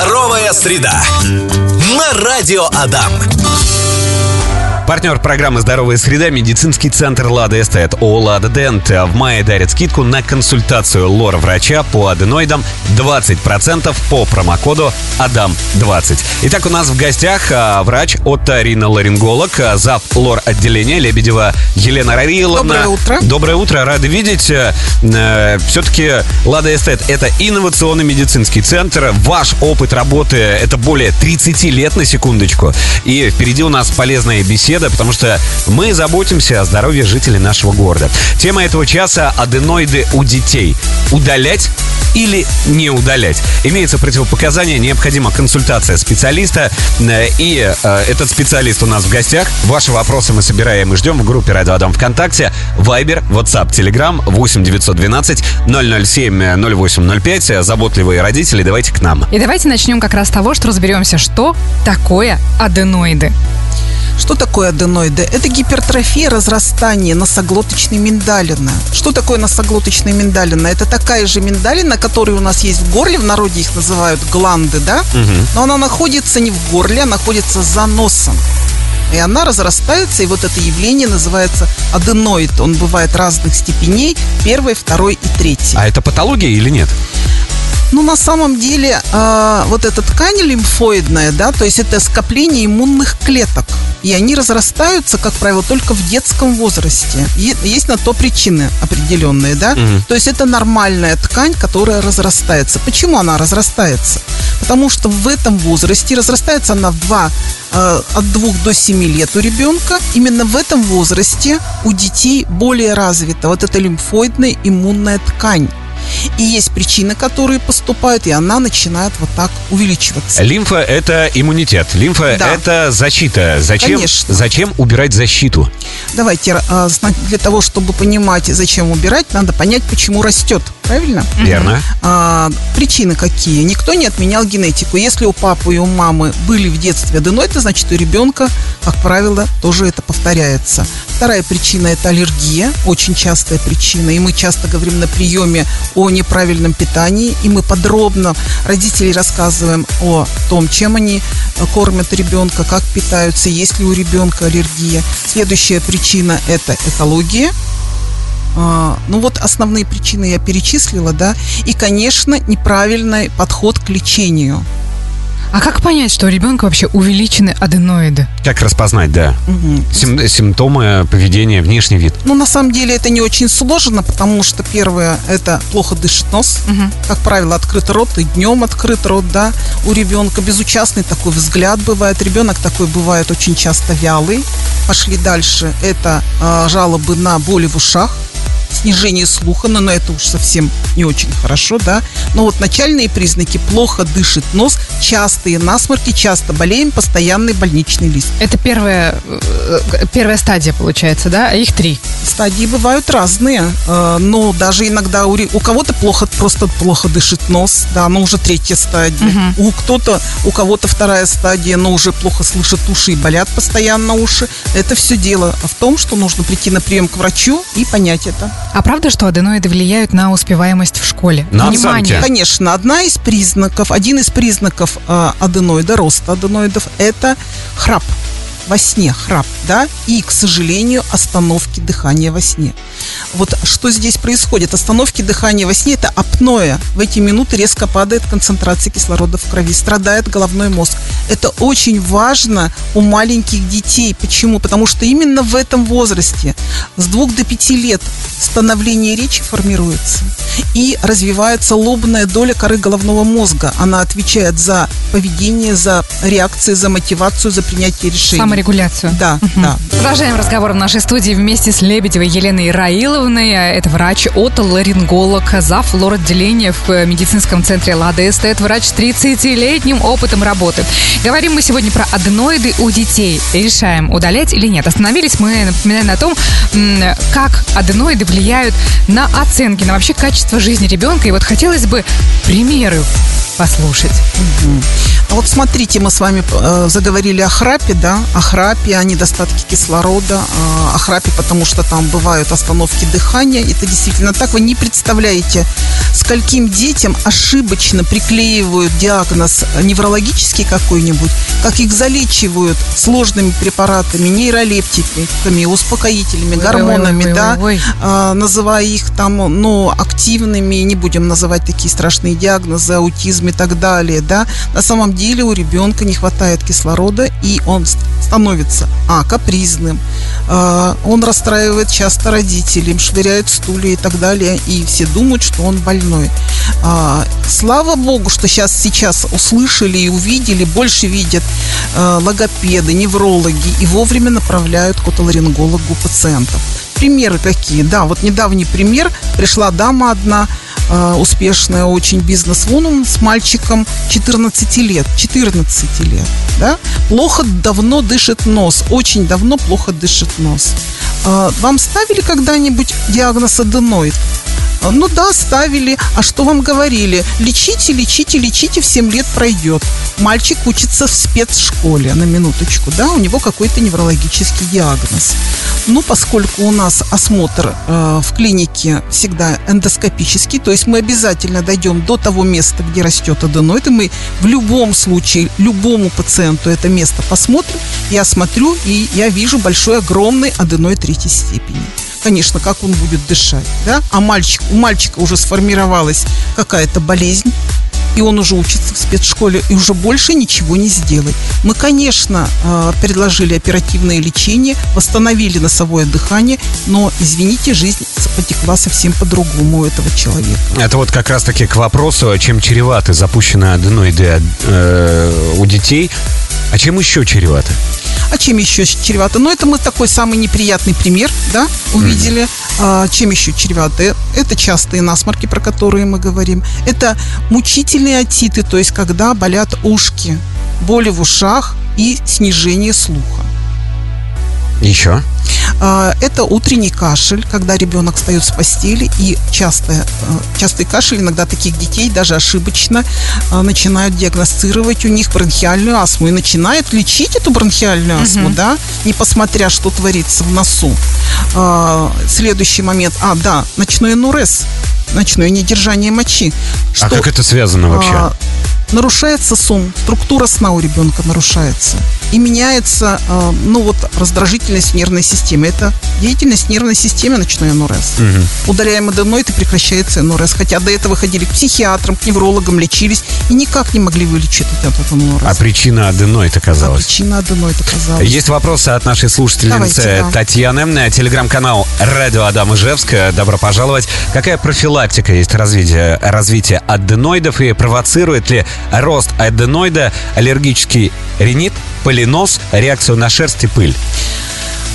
Здоровая среда. На радио Адам. Партнер программы «Здоровая среда» – медицинский центр «Лада Эстет» ООО «Лада Дент». В мае дарит скидку на консультацию лор-врача по аденоидам 20% по промокоду АДАМ20. Итак, у нас в гостях а, врач оториноларинголог, а, зав. лор-отделения Лебедева Елена Рариловна. Доброе утро. Доброе утро, рады видеть. Э, Все-таки «Лада Эстет» — это инновационный медицинский центр. Ваш опыт работы — это более 30 лет, на секундочку. И впереди у нас полезная беседа, потому что мы заботимся о здоровье жителей нашего города. Тема этого часа — аденоиды у детей. Удалять или не удалять. Имеется противопоказание, необходима консультация специалиста. Э, И э, этот специалист у нас в гостях. Ваши вопросы мы собираем и ждем в группе Радио Адам ВКонтакте, Вайбер, WhatsApp, Telegram 8 912 007 0805. Заботливые родители, давайте к нам. И давайте начнем как раз с того, что разберемся, что такое аденоиды. Что такое аденоиды? Это гипертрофия разрастания носоглоточной миндалины. Что такое носоглоточная миндалина? Это такая же миндалина, которая у нас есть в горле, в народе их называют гланды, да? Но она находится не в горле, а находится за носом. И она разрастается, и вот это явление называется аденоид. Он бывает разных степеней, первый, второй и третий. А это патология или нет? Ну, на самом деле, э, вот эта ткань лимфоидная, да, то есть это скопление иммунных клеток. И они разрастаются, как правило, только в детском возрасте. Е- Есть на то причины определенные, да. То есть это нормальная ткань, которая разрастается. Почему она разрастается? Потому что в этом возрасте разрастается она в два, э, от 2 до 7 лет у ребенка. Именно в этом возрасте у детей более развита вот эта лимфоидная иммунная ткань. И есть причины, которые поступают, и она начинает вот так увеличиваться. Лимфа – это иммунитет. Лимфа – Да. это защита. Зачем, Конечно. зачем убирать защиту? Давайте, а, для того, чтобы понимать, зачем убирать, надо понять, почему растет. Правильно? Верно. А, причины какие? Никто не отменял генетику. Если у папы и у мамы были в детстве аденоиды, значит, у ребенка, как правило, тоже это повторяется. Вторая причина – это аллергия, очень частая причина. И мы часто говорим на приеме о неправильном питании, и мы подробно родителей рассказываем о том, чем они э, кормят ребенка, как питаются, есть ли у ребенка аллергия. Следующая причина – это экология. А, Ну вот основные причины я перечислила, да. И, конечно, неправильный подход к лечению. А как понять, что у ребенка вообще увеличены аденоиды? Как распознать, да? Сим- симптомы поведения, внешний вид. Ну, на самом деле это не очень сложно, потому что первое – это плохо дышит нос. Как правило, открыт рот, и днем открыт рот, да, у ребенка. Безучастный такой взгляд бывает. Ребенок такой бывает очень часто вялый. Пошли дальше. Это а, жалобы на боли в ушах, снижение слуха, но, но это уж совсем не очень хорошо, да. Но вот начальные признаки – плохо дышит нос, частые насморки, часто болеем, постоянный больничный лист. Это первая, э, первая стадия, получается, да? А их три. Стадии бывают разные, э, но даже иногда у, у кого-то плохо, просто плохо дышит нос, да, но уже третья стадия. У кто-то, у кого-то вторая стадия, но уже плохо слышат уши и болят постоянно уши. Это все дело в том, что нужно прийти на прием к врачу и понять это. А правда, что аденоиды влияют на успеваемость в школе? На Внимание! оценки. Конечно, одна из признаков, один из признаков э, аденоида, роста аденоидов, это храп во сне, храп, да, и, к сожалению, остановки дыхания во сне. Вот что здесь происходит? Остановки дыхания во сне – это апноэ. В эти минуты резко падает концентрация кислорода в крови, страдает головной мозг. Это очень важно у маленьких детей. Почему? Потому что именно в этом возрасте, с двух до пяти лет, становление речи формируется и развивается лобная доля коры головного мозга. Она отвечает за поведение, за реакции, за мотивацию, за принятие решений. Саморегуляцию. Да, да. Продолжаем разговор в нашей студии вместе с Лебедевой Еленой Раиловной. Это врач отоларинголог, зав. лор-отделения в медицинском центре «Лада Эстет», врач с 30-летним опытом работы. Говорим мы сегодня про аденоиды у детей. Решаем, удалять или нет. Остановились мы, напоминаю, на том, как аденоиды влияют на оценки, на вообще качество жизни ребенка. И вот хотелось бы примеры послушать. А вот смотрите, мы с вами э, заговорили о храпе, да, о храпе, о недостатке кислорода, э, о храпе, потому что там бывают остановки дыхания. Это действительно так. Вы не представляете, скольким детям ошибочно приклеивают диагноз неврологический какой-нибудь, как их залечивают сложными препаратами, нейролептиками, успокоителями, гормонами, ой, ой, да, ой, ой. а, называя их там, ну, активными, не будем называть такие страшные диагнозы, аутизм и так далее, да. На самом деле у ребенка не хватает кислорода, и он ст- становится, а, капризным, а, он расстраивает часто родителей, им швыряют стулья и так далее, и все думают, что он больной. А, слава богу, что сейчас, сейчас услышали и увидели, больше видят э, логопеды, неврологи и вовремя направляют к отоларингологу пациентов. Примеры какие? Да, вот недавний пример. Пришла дама одна, успешная очень бизнес-вумен с мальчиком 14 лет. 14 лет, да? Плохо давно дышит нос. Очень давно плохо дышит нос. Э, Вам ставили когда-нибудь диагноз аденоид? А, Ну да, ставили. А что вам говорили? Лечите, лечите, лечите, в 7 лет пройдет. Мальчик учится в спецшколе, на минуточку, да, у него какой-то неврологический диагноз. Ну, поскольку у нас осмотр э, в клинике всегда эндоскопический, то есть мы обязательно дойдем до того места, где растет аденоид, и мы в любом случае, любому пациенту это место посмотрим, я смотрю, и я вижу большой, огромный аденоид третьей степени конечно, как он будет дышать, да? А мальчик, у мальчика уже сформировалась какая-то болезнь, и он уже учится в спецшколе, и уже больше ничего не сделать. Мы, конечно, э, предложили оперативное лечение, восстановили носовое дыхание, но, извините, жизнь потекла совсем по-другому у этого человека. Это вот как раз-таки к вопросу, чем чреваты запущенные аденоиды э, у детей. А чем еще чреваты? А чем еще чревато? Ну, это мы такой самый неприятный пример, да, увидели. А, чем еще чревато? Это частые насморки, про которые мы говорим. Это мучительные отиты, то есть когда болят ушки, боли в ушах и снижение слуха. Еще? А, Это утренний кашель, когда ребенок встает с постели и часто, частый кашель иногда таких детей даже ошибочно а, начинают диагностировать у них бронхиальную астму и начинают лечить эту бронхиальную астму, да, не посмотря, что творится в носу. А, Следующий момент, а, да, ночной НУРЕС, ночное недержание мочи. А как это связано вообще? а, нарушается сон, структура сна у ребенка нарушается. И меняется, а, ну вот, раздражительность нервной системы. Это деятельность нервной системы ночной НРС. Удаляем аденоид и прекращается НРС. Хотя до этого ходили к психиатрам, к неврологам, лечились и никак не могли вылечить этот НРС. А причина аденоид А оказалась? причина аденоид оказалась. Есть вопросы от нашей слушательницы Давайте, да. Татьяны. Телеграм-канал «Радио Адам Ижевск». Добро пожаловать. Какая профилактика есть развитие, развитие аденоидов и провоцирует ли рост аденоида аллергический ринит, полинос, реакцию на шерсть и пыль?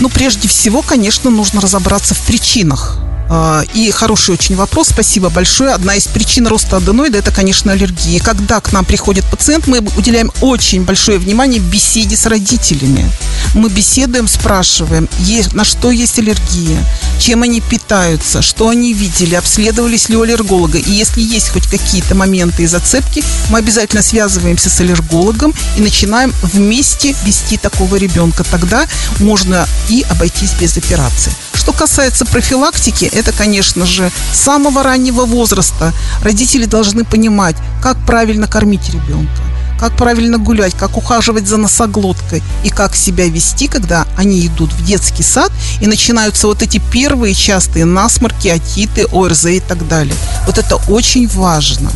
Ну, прежде всего, конечно, нужно разобраться в причинах. А, И хороший очень вопрос, спасибо большое. Одна из причин роста аденоида – это, конечно, аллергия. Когда к нам приходит пациент, мы уделяем очень большое внимание беседе с родителями. Мы беседуем, спрашиваем, на что есть аллергия, чем они питаются, что они видели, обследовались ли у аллерголога. И если есть хоть какие-то моменты и зацепки, мы обязательно связываемся с аллергологом и начинаем вместе вести такого ребенка. Тогда можно и обойтись без операции. Что касается профилактики, это, конечно же, с самого раннего возраста родители должны понимать, как правильно кормить ребенка, как правильно гулять, как ухаживать за носоглоткой и как себя вести, когда они идут в детский сад и начинаются вот эти первые частые насморки, отиты, ОРЗ и так далее. Вот это очень важно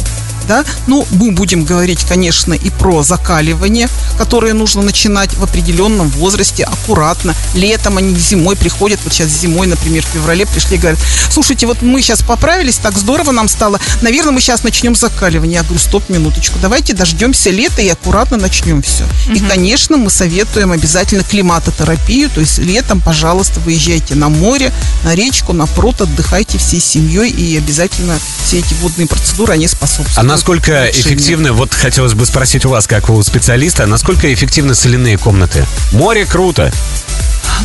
да, ну, мы будем говорить, конечно, и про закаливание, которое нужно начинать в определенном возрасте, аккуратно. Летом они зимой приходят, вот сейчас зимой, например, в феврале пришли и говорят, слушайте, вот мы сейчас поправились, так здорово нам стало, наверное, мы сейчас начнем закаливание. Я говорю, стоп, минуточку, давайте дождемся лета и аккуратно начнем все. И, конечно, мы советуем обязательно климатотерапию, то есть летом, пожалуйста, выезжайте на море, на речку, на пруд, отдыхайте всей семьей, и обязательно все эти водные процедуры, они способствуют. А насколько улучшению. эффективны, вот хотелось бы спросить у вас, как у специалиста, насколько эффективны соляные комнаты? Море круто.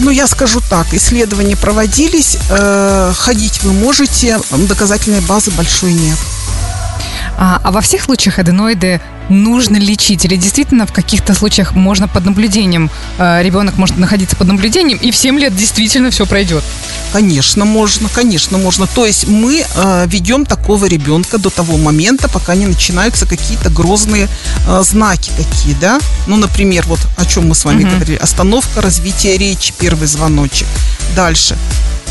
Ну, я скажу так, исследования проводились, э, ходить вы можете, доказательной базы большой нет. А, а во всех случаях аденоиды нужно лечить? Или действительно в каких-то случаях можно под наблюдением, э, ребенок может находиться под наблюдением, и в 7 лет действительно все пройдет? Конечно, можно, конечно, можно. То есть мы э, ведем такого ребенка до того момента, пока не начинаются какие-то грозные э, знаки такие, да? Ну, например, вот о чем мы с вами Мгм. говорили. Остановка развития речи, первый звоночек. Дальше.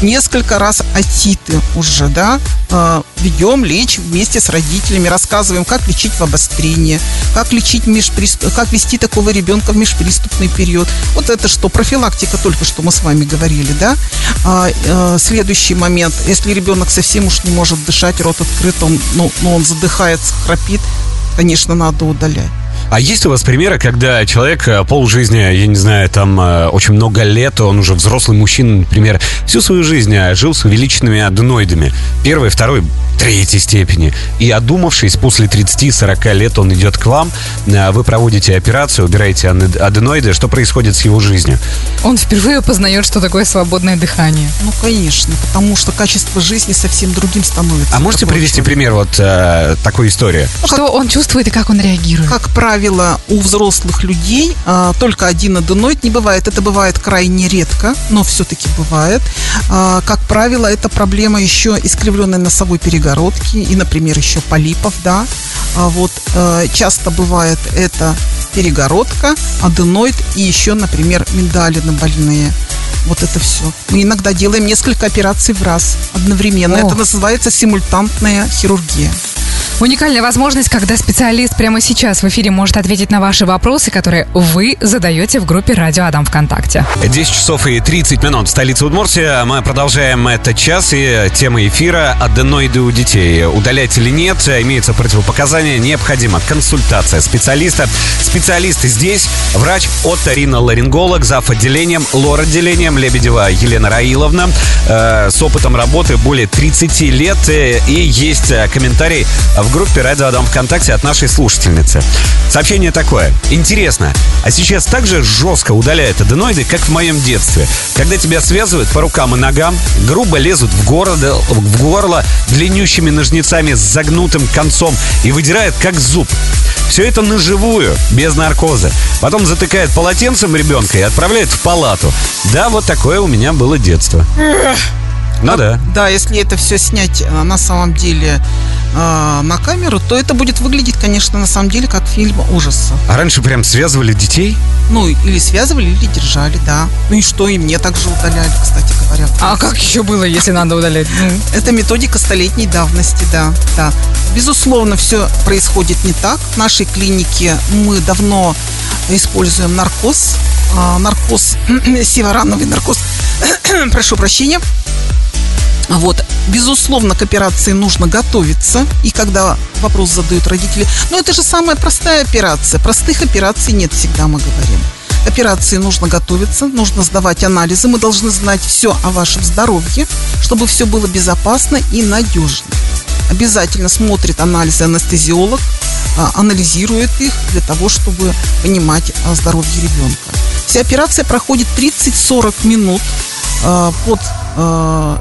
Несколько раз отиты уже, да, э, ведем лечь вместе с родителями, рассказываем, как лечить в обострение, как лечить межприступ, как вести такого ребенка в межприступный период. Вот это что, профилактика только что мы с вами говорили, да? А, э, следующий момент, если ребенок совсем уж не может дышать, рот открыт, он, ну, ну, он задыхается, храпит, конечно, надо удалять. А есть у вас примеры, когда человек э, полжизни, я не знаю, там э, очень много лет, он уже взрослый мужчина, например, всю свою жизнь э, жил с увеличенными аденоидами. Первой, второй, третьей степени. И одумавшись, после 30-40 лет он идет к вам, вы проводите операцию, убираете аденоиды. Что происходит с его жизнью? Он впервые познает, что такое свободное дыхание. Ну, конечно, потому что качество жизни совсем другим становится. А можете привести человека. пример вот э, такой истории? Что он чувствует и как он реагирует? Как правило, у взрослых людей а, только один аденоид не бывает. Это бывает крайне редко, но все-таки бывает. А, как правило, это проблема еще искривленной носовой перегородки и, например, еще полипов, да. А вот э, часто бывает это перегородка, аденоид и еще, например, миндалины больные. Вот это все. Мы иногда делаем несколько операций в раз одновременно. О. Это называется симультантная хирургия. Уникальная возможность, когда специалист прямо сейчас в эфире может ответить на ваши вопросы, которые вы задаете в группе «Радио Адам ВКонтакте». 10 часов и 30 минут в столице Удмуртия. Мы продолжаем этот час и тема эфира «Аденоиды у детей». Удалять или нет, имеются противопоказания, необходима консультация специалиста. Специалисты здесь врач оториноларинголог, зав. отделением, лор-отделением Лебедева Елена Раиловна э, с опытом работы более 30 лет. э, И есть э, комментарий в группе «Радио Адам ВКонтакте» от нашей слушательницы. Сообщение такое. Интересно, а сейчас так же жестко удаляют аденоиды, как в моем детстве, когда тебя связывают по рукам и ногам, грубо лезут в, города, в горло длиннющими ножницами с загнутым концом и выдирают как зуб. Все это на живую, без наркоза. Потом затыкает полотенцем ребенка и отправляет в палату. Да, вот такое у меня было детство. Ну да. Да, если это все снять э, на самом деле э, на камеру, то это будет выглядеть, конечно, на самом деле как фильм ужаса. А раньше прям связывали детей? Ну, или связывали, или держали, да. Ну и что, и мне также удаляли, кстати говоря. А как еще было, если надо удалять? Ну, Это методика столетней давности, да, да. Безусловно, все происходит не так. В нашей клинике мы давно используем наркоз, а, наркоз, севорановый наркоз, прошу прощения. Вот, безусловно, к операции нужно готовиться. И когда вопрос задают родители, ну это же самая простая операция. Простых операций нет всегда, мы говорим. К операции нужно готовиться, нужно сдавать анализы. Мы должны знать все о вашем здоровье, чтобы все было безопасно и надежно. Обязательно смотрит анализы анестезиолог, а, анализирует их для того, чтобы понимать о здоровье ребенка. Вся операция проходит 30-40 минут а, под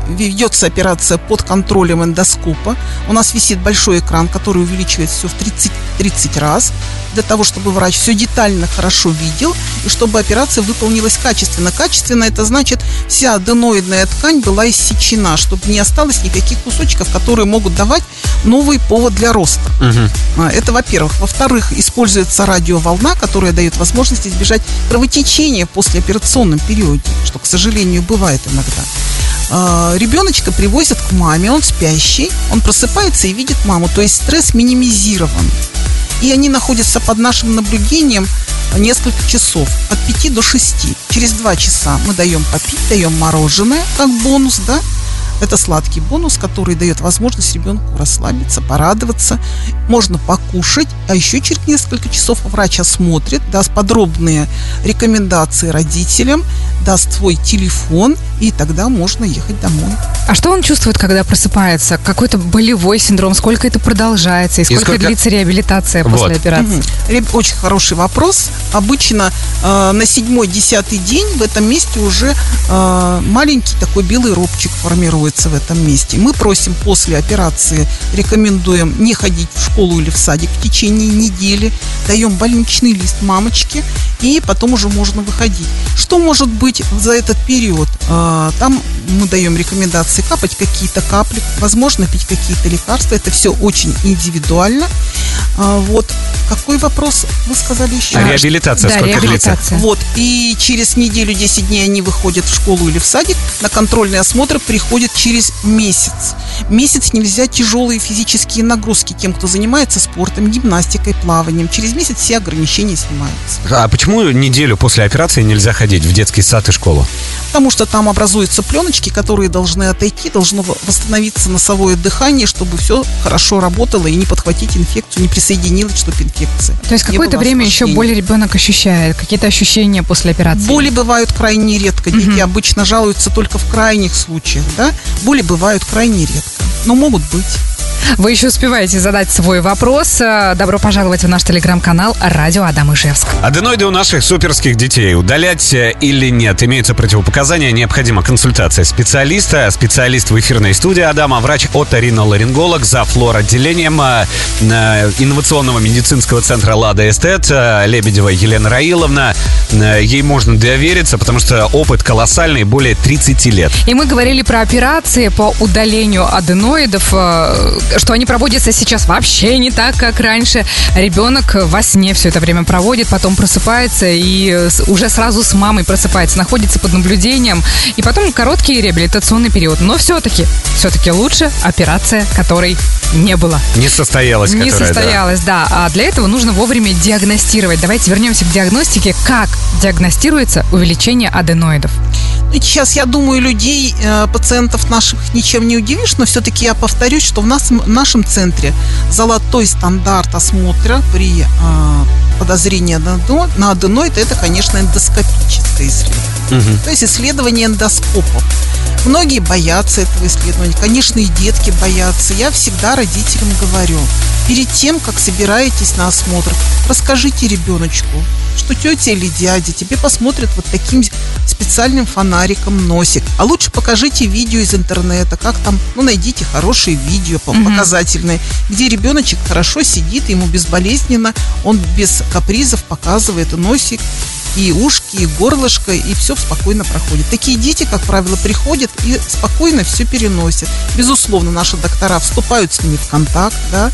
ведется операция под контролем эндоскопа. У нас висит большой экран, который увеличивает все в 30, 30 раз, для того, чтобы врач все детально хорошо видел, и чтобы операция выполнилась качественно. Качественно это значит, вся аденоидная ткань была иссечена, чтобы не осталось никаких кусочков, которые могут давать новый повод для роста. А, Это во-первых. Во-вторых, используется радиоволна, которая дает возможность избежать кровотечения в послеоперационном периоде, что, к сожалению, бывает иногда. А, Ребеночка привозят к маме, он спящий, он просыпается и видит маму, то есть стресс минимизирован. И они находятся под нашим наблюдением несколько часов, от 5 до 6. Через 2 часа мы даем попить, даем мороженое, как бонус, да, это сладкий бонус, который дает возможность ребенку расслабиться, порадоваться. Можно покушать, а еще через несколько часов врач осмотрит, даст подробные рекомендации родителям, даст свой телефон, и тогда можно ехать домой. А что он чувствует, когда просыпается? Какой-то болевой синдром? Сколько это продолжается? И сколько, сколько- длится реабилитация Вот. после операции? Реб- Очень хороший вопрос. обычно э, на седьмой-десятый день в этом месте уже э, маленький такой белый робчик формируется в этом месте. Мы просим после операции, рекомендуем не ходить в школу или в садик в течение недели, даем больничный лист мамочке, и потом уже можно выходить. Что может быть за этот период? Э, там мы даем рекомендации капать какие-то капли, возможно, пить какие-то лекарства. Это все очень индивидуально. А, вот. Какой вопрос вы сказали еще? А реабилитация Да, сколько длится? реабилитация. Вот, и через неделю, 10 дней они выходят в школу или в садик, на контрольный осмотр приходят через месяц. Месяц нельзя тяжелые физические нагрузки тем, кто занимается спортом, гимнастикой, плаванием. Через месяц все ограничения снимаются. А почему неделю после операции нельзя ходить в детский сад и школу? Потому что там образуются пленочки, которые должны отойти, должно восстановиться носовое дыхание, чтобы все хорошо работало и не подхватить инфекцию, не присоединилась, чтобы инфекция. То есть какое-то время еще боль ребенок ощущает, какие-то ощущения после операции. Боли бывают крайне редко. Дети обычно жалуются только в крайних случаях, да? Боли бывают крайне редко, но могут быть. Вы еще успеваете задать свой вопрос. Э, Добро пожаловать в наш телеграм-канал «Радио Адам Ижевск». Аденоиды у наших суперских детей удалять э, или нет? Имеются противопоказания, необходима консультация специалиста. Специалист в эфирной студии Адама, врач оториноларинголог, за флор-отделением э, инновационного медицинского центра «Лада Эстет» Лебедева Елена Раиловна. Ей можно довериться, потому что опыт колоссальный, более 30 лет. И мы говорили про операции по удалению аденоидов, что они проводятся сейчас вообще не так, как раньше. Ребенок во сне все это время проводит, потом просыпается и э, уже сразу с мамой просыпается, находится под наблюдением. И потом короткий реабилитационный период. Но все-таки, все-таки лучше операция, которой не было. Не состоялась, Не которая, да. состоялась, да. А для этого нужно вовремя диагностировать. Давайте вернемся к диагностике. Как диагностируется увеличение аденоидов? Сейчас, я думаю, людей, э, пациентов наших ничем не удивишь, но все-таки я повторюсь, что в, нас, в нашем центре золотой стандарт осмотра при э, подозрении на адено- на аденоид, это, конечно, эндоскопическое исследование. То есть исследование эндоскопом. Многие боятся этого исследования. Конечно, и детки боятся. Я всегда родителям говорю, перед тем, как собираетесь на осмотр, расскажите ребеночку, что тетя или дядя тебе посмотрят вот таким специальным фонариком носик. А лучше покажите видео из интернета, как там, ну, найдите хорошие видео показательные, где ребеночек хорошо сидит, ему безболезненно, он без капризов показывает носик, и ушки, и горлышко, и все спокойно проходит. Такие дети, как правило, приходят и спокойно все переносят. Безусловно, наши доктора вступают с ними в контакт, да.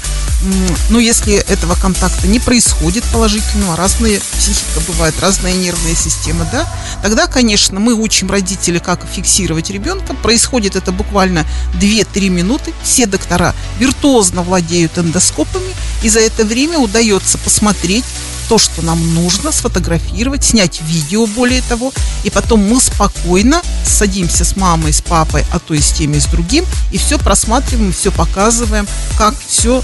Но если этого контакта не происходит положительного, разные психика бывает, разная нервная система, да, тогда, конечно, мы учим родителей, как фиксировать ребенка. Происходит это буквально 2-3 минуты. Все доктора виртуозно владеют эндоскопами, и за это время удается посмотреть то, что нам нужно, сфотографировать, снять видео, более того, и потом мы спокойно садимся с мамой, с папой, а то и с теми, с другим, и все просматриваем, все показываем, как все,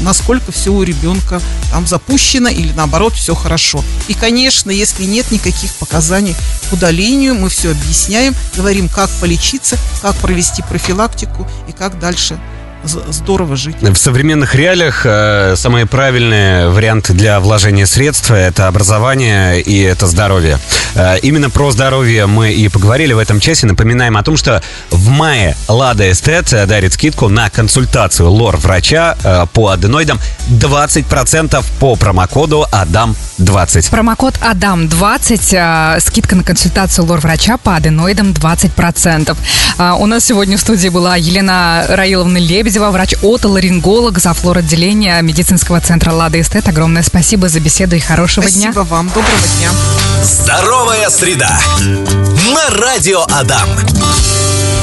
насколько все у ребенка там запущено или наоборот все хорошо. И, конечно, если нет никаких показаний к удалению, мы все объясняем, говорим, как полечиться, как провести профилактику и как дальше здорово жить. В современных реалиях э, самые правильные варианты для вложения средств это образование и это здоровье. Э, именно про здоровье мы и поговорили в этом часе. Напоминаем о том, что в мае Лада Эстет э, дарит скидку на консультацию лор-врача э, по аденоидам 20% по промокоду АДАМ20. Промокод АДАМ20, а, скидка на консультацию лор-врача по аденоидам 20%. А, У нас сегодня в студии была Елена Раиловна Лебедева, врач-отоларинголог за флор-отделения медицинского центра «Лада Эстет». Огромное спасибо за беседу и хорошего дня. Спасибо вам, доброго дня. Здоровая среда. На радио Адам.